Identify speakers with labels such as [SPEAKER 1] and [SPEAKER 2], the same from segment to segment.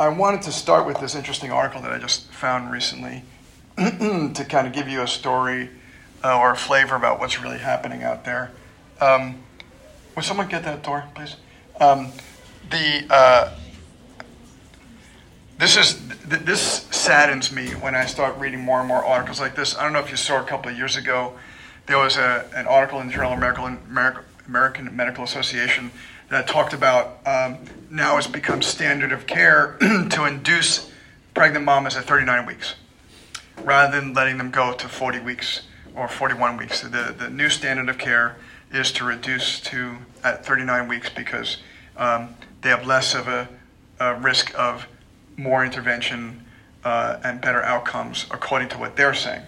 [SPEAKER 1] I wanted to start with this interesting article that I just found recently to kind of give you a story uh, or a flavor about what's really happening out there. Um, would someone get that door, please? Um, the uh, this is th- this saddens me when I start reading more and more articles like this. I don't know if you saw a couple of years ago, there was a, an article in the Journal of American, American Medical Association that talked about um, now it's become standard of care to induce pregnant mamas at 39 weeks rather than letting them go to 40 weeks or 41 weeks. The, the new standard of care is to reduce to at 39 weeks because um, they have less of a, a risk of more intervention uh, and better outcomes, according to what they're saying.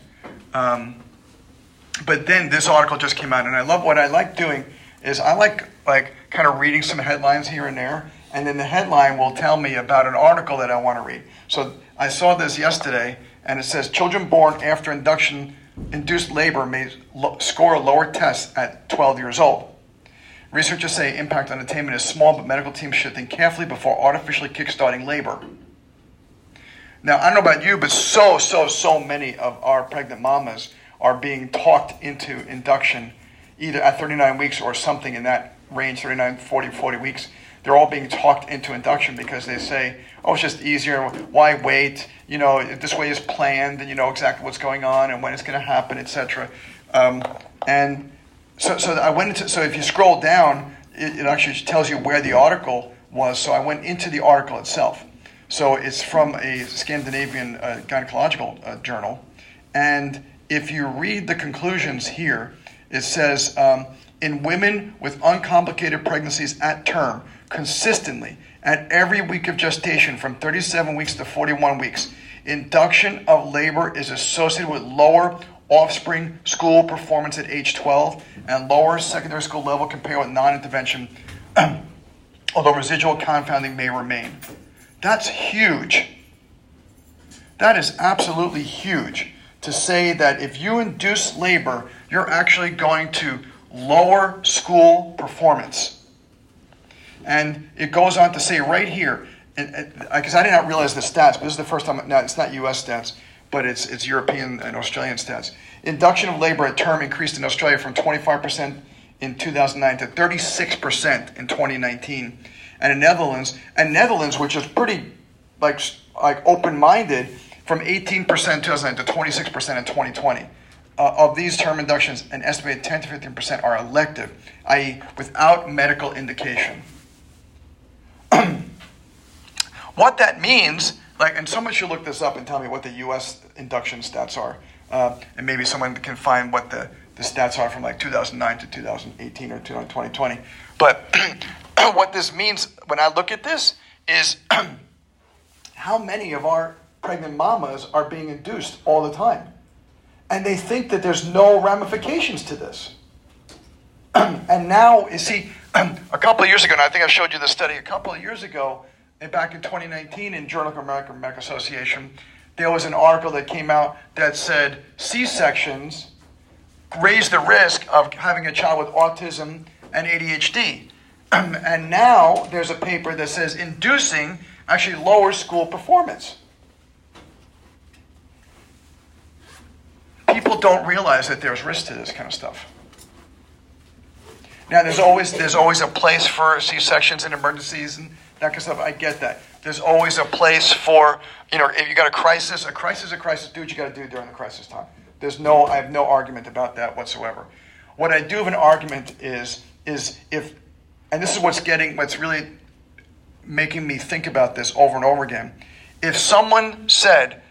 [SPEAKER 1] Um, but then this article just came out, and I love what I like doing is I like like kind of reading some headlines here and there, and then the headline will tell me about an article that I want to read. So I saw this yesterday, and it says children born after induction induced labor may lo- score lower tests at 12 years old. Researchers say impact on attainment is small, but medical teams should think carefully before artificially kickstarting labor. Now, I don't know about you, but so, so, so many of our pregnant mamas are being talked into induction either at 39 weeks or something in that range 39, 40, 40 weeks. They're all being talked into induction because they say, oh, it's just easier. Why wait? You know, this way is planned and you know exactly what's going on and when it's going to happen, etc. Um, and so, so I went into, so if you scroll down, it, it actually tells you where the article was. So I went into the article itself. So it's from a Scandinavian uh, gynecological uh, journal. And if you read the conclusions here, it says um, in women with uncomplicated pregnancies at term, consistently at every week of gestation from 37 weeks to 41 weeks, induction of labor is associated with lower offspring school performance at age 12 and lower secondary school level compared with non intervention, although residual confounding may remain. That's huge. That is absolutely huge to say that if you induce labor, you're actually going to lower school performance. And it goes on to say right here, because I did not realize the stats, but this is the first time, now it's not US stats, but it's, it's European and Australian stats. Induction of labor at term increased in Australia from 25% in 2009 to 36% in 2019 and in Netherlands, and Netherlands, which is pretty like like open-minded, from 18% in 2009 to 26% in 2020. Uh, of these term inductions, an estimated 10 to 15% are elective, i.e., without medical indication. what that means, like, and someone should look this up and tell me what the U.S. induction stats are, uh, and maybe someone can find what the, the stats are from like 2009 to 2018 or 2020. But what this means when I look at this is how many of our pregnant mamas are being induced all the time. And they think that there's no ramifications to this. and now, you see, a couple of years ago, and I think I showed you the study a couple of years ago, and back in 2019 in Journal of American Medical Association, there was an article that came out that said C sections raise the risk of having a child with autism and ADHD. and now there's a paper that says inducing actually lowers school performance. People don't realize that there's risk to this kind of stuff. Now, there's always there's always a place for C-sections and emergencies and that kind of stuff. I get that. There's always a place for you know if you got a crisis, a crisis, a crisis. Do what you got to do during the crisis time. There's no I have no argument about that whatsoever. What I do have an argument is is if and this is what's getting what's really making me think about this over and over again. If someone said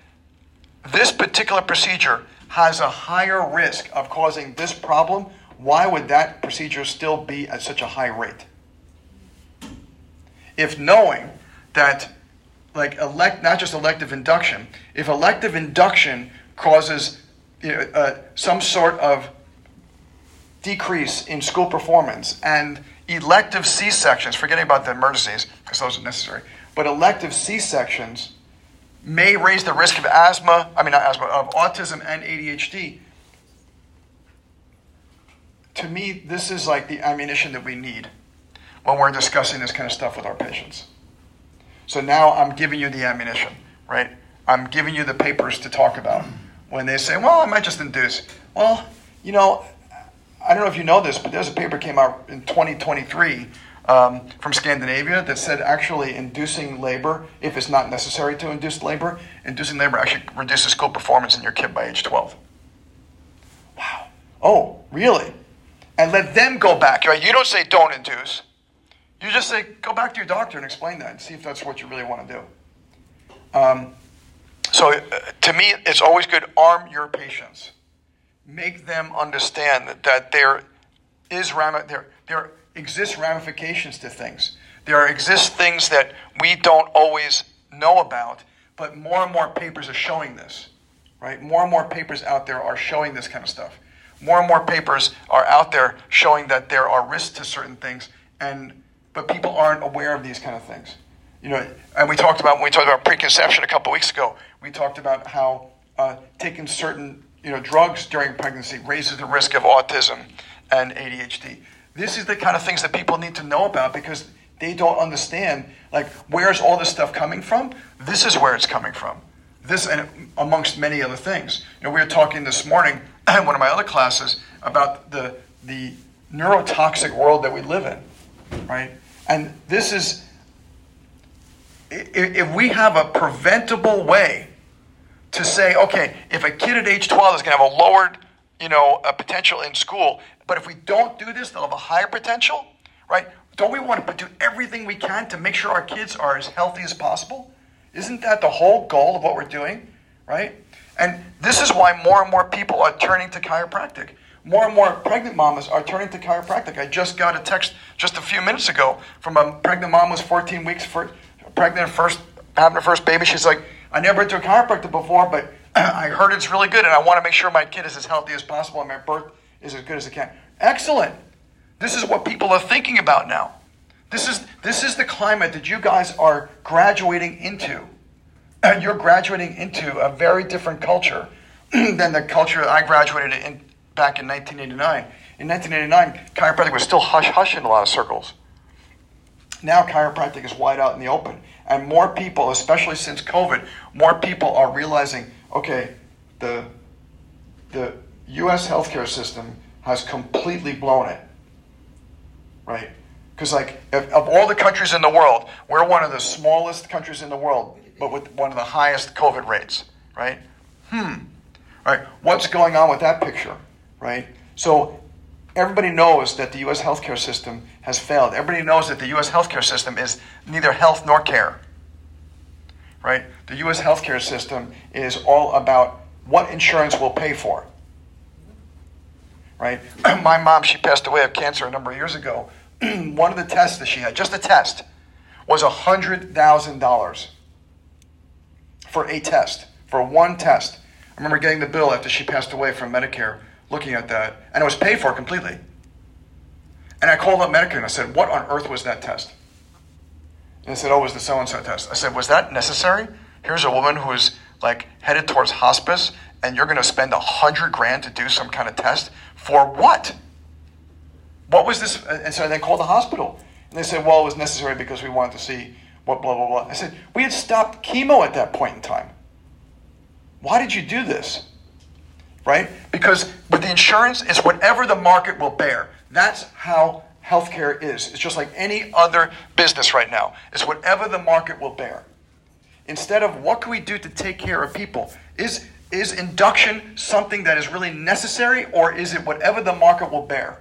[SPEAKER 1] this particular procedure has a higher risk of causing this problem, why would that procedure still be at such a high rate? If knowing that, like, elect, not just elective induction, if elective induction causes you know, uh, some sort of decrease in school performance and elective C sections, forgetting about the emergencies because those are necessary, but elective C sections may raise the risk of asthma, I mean, not asthma, of autism and ADHD. To me, this is like the ammunition that we need when we're discussing this kind of stuff with our patients. So now I'm giving you the ammunition, right? I'm giving you the papers to talk about. When they say, well, I might just induce. Well, you know, I don't know if you know this, but there's a paper came out in 2023 um, from Scandinavia that said actually inducing labor, if it's not necessary to induce labor, inducing labor actually reduces school performance in your kid by age 12. Wow. Oh, really? And let them go back. Right? You don't say don't induce. You just say go back to your doctor and explain that and see if that's what you really want to do. Um, so uh, to me, it's always good arm your patients. Make them understand that, that there is there, there exists ramifications to things. There exist things that we don't always know about, but more and more papers are showing this, right? More and more papers out there are showing this kind of stuff. More and more papers are out there showing that there are risks to certain things, and but people aren't aware of these kind of things. You know, and we talked about when we talked about preconception a couple weeks ago. We talked about how uh, taking certain you know drugs during pregnancy raises the risk of autism and ADHD. This is the kind of things that people need to know about because they don't understand like where's all this stuff coming from? This is where it's coming from. This and amongst many other things. You know, we were talking this morning in one of my other classes about the the neurotoxic world that we live in, right? And this is if we have a preventable way to say, okay, if a kid at age 12 is going to have a lowered, you know, a potential in school, but if we don't do this, they'll have a higher potential, right? Don't we want to do everything we can to make sure our kids are as healthy as possible? Isn't that the whole goal of what we're doing, right? And this is why more and more people are turning to chiropractic. More and more pregnant mamas are turning to chiropractic. I just got a text just a few minutes ago from a pregnant mom who's 14 weeks for, pregnant, first having her first baby. She's like, I never went to a chiropractor before, but I heard it's really good, and I want to make sure my kid is as healthy as possible and my birth is as good as it can. Excellent. This is what people are thinking about now. This is, this is the climate that you guys are graduating into. And you're graduating into a very different culture than the culture I graduated in back in 1989. In 1989, chiropractic was still hush hush in a lot of circles. Now chiropractic is wide out in the open. And more people, especially since COVID, more people are realizing, okay, the, the U.S. healthcare system has completely blown it. Right? Because, like, if, of all the countries in the world, we're one of the smallest countries in the world, but with one of the highest COVID rates. Right? Hmm. Right? What's going on with that picture? Right? So, everybody knows that the U.S. healthcare system has failed. Everybody knows that the U.S. healthcare system is neither health nor care. Right? The U.S. healthcare system is all about what insurance will pay for right? My mom, she passed away of cancer a number of years ago. One of the tests that she had, just a test, was $100,000 for a test, for one test. I remember getting the bill after she passed away from Medicare, looking at that, and it was paid for completely. And I called up Medicare and I said, What on earth was that test? And they said, Oh, it was the so and so test. I said, Was that necessary? Here's a woman who's like headed towards hospice, and you're going to spend a hundred grand to do some kind of test for what? What was this? Uh, and so they called the hospital. And they said, well, it was necessary because we wanted to see what blah, blah, blah. I said, we had stopped chemo at that point in time. Why did you do this? Right? Because with the insurance, it's whatever the market will bear. That's how healthcare is. It's just like any other business right now. It's whatever the market will bear. Instead of what can we do to take care of people? Is is induction something that is really necessary, or is it whatever the market will bear?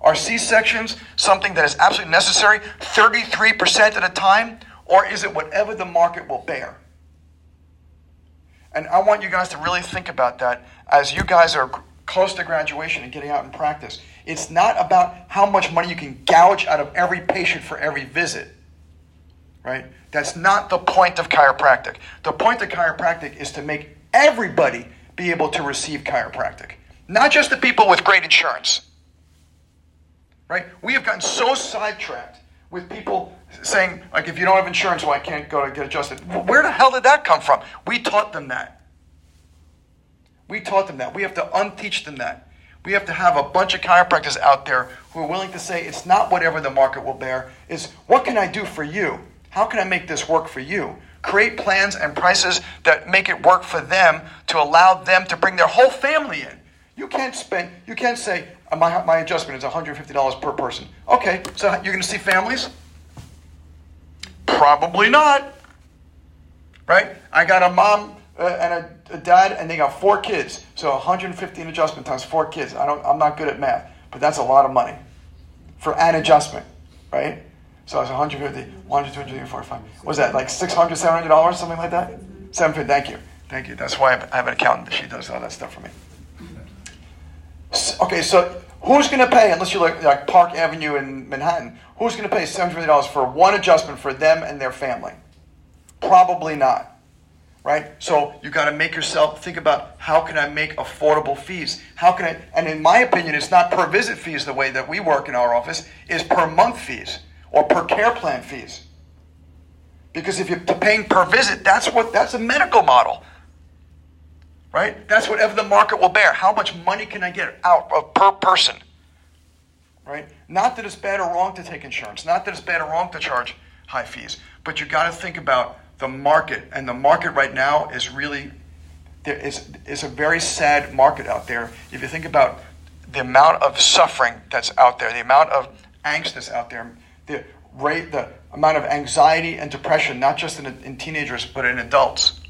[SPEAKER 1] Are C sections something that is absolutely necessary 33% at a time, or is it whatever the market will bear? And I want you guys to really think about that as you guys are close to graduation and getting out in practice. It's not about how much money you can gouge out of every patient for every visit, right? That's not the point of chiropractic. The point of chiropractic is to make everybody be able to receive chiropractic, not just the people with great insurance. Right? We have gotten so sidetracked with people saying, like, if you don't have insurance, well, I can't go to get adjusted. Where the hell did that come from? We taught them that. We taught them that. We have to unteach them that. We have to have a bunch of chiropractors out there who are willing to say it's not whatever the market will bear, it's what can I do for you? How can I make this work for you? Create plans and prices that make it work for them to allow them to bring their whole family in. You can't spend, you can't say, uh, my, my adjustment is $150 per person. Okay, so you're going to see families? Probably not. Right? I got a mom uh, and a, a, dad, and they got four kids. So 150 an adjustment times four kids. I don't, I'm not good at math, but that's a lot of money for an adjustment, right? So it's 150, 100, 200, 4, 5. Was that like 600, 700 dollars, something like that? 750. Thank you, thank you. That's why I have an accountant. She does all that stuff for me. Okay, so who's going to pay, unless you like, like Park Avenue in Manhattan, who's going to pay $750 for one adjustment for them and their family? Probably not. Right? So you got to make yourself think about how can I make affordable fees? How can I, and in my opinion, it's not per visit fees the way that we work in our office, is per month fees or per care plan fees. Because if you're paying per visit, that's what that's a medical model right? That's whatever the market will bear. How much money can I get out of per person? Right? Not that it's bad or wrong to take insurance, not that it's bad or wrong to charge high fees, but you got to think about the market, and the market right now is really there is is a very sad market out there. If you think about the amount of suffering that's out there, the amount of angst that's out there, the rate, the amount of anxiety and depression, not just in, in teenagers but in adults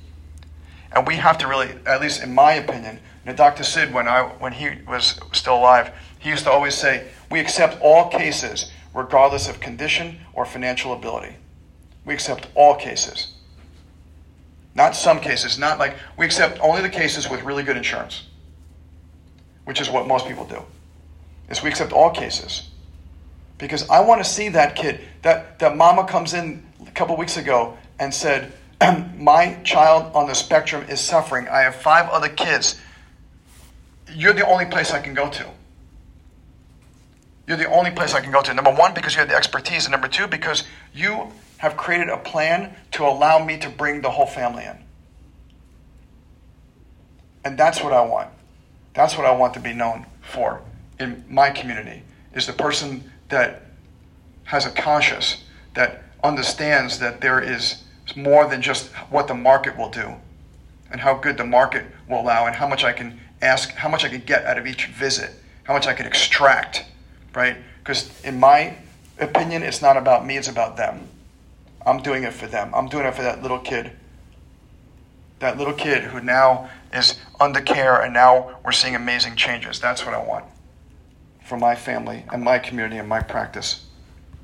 [SPEAKER 1] and we have to really, at least in my opinion, know, Dr. Sid, when, I, when he was still alive, he used to always say, We accept all cases, regardless of condition or financial ability. We accept all cases. Not some cases, not like we accept only the cases with really good insurance, which is what most people do. Is we accept all cases. Because I want to see that kid, that, that mama comes in a couple weeks ago and said, my child on the spectrum is suffering. I have five other kids. You're the only place I can go to. You're the only place I can go to. Number one, because you have the expertise, and number two, because you have created a plan to allow me to bring the whole family in. And that's what I want. That's what I want to be known for in my community is the person that has a conscience that understands that there is more than just what the market will do and how good the market will allow and how much I can ask, how much I can get out of each visit, how much I can extract, right? Because in my opinion, it's not about me, it's about them. I'm doing it for them. I'm doing it for that little kid. That little kid who now is under care and now we're seeing amazing changes. That's what I want for my family and my community and my practice.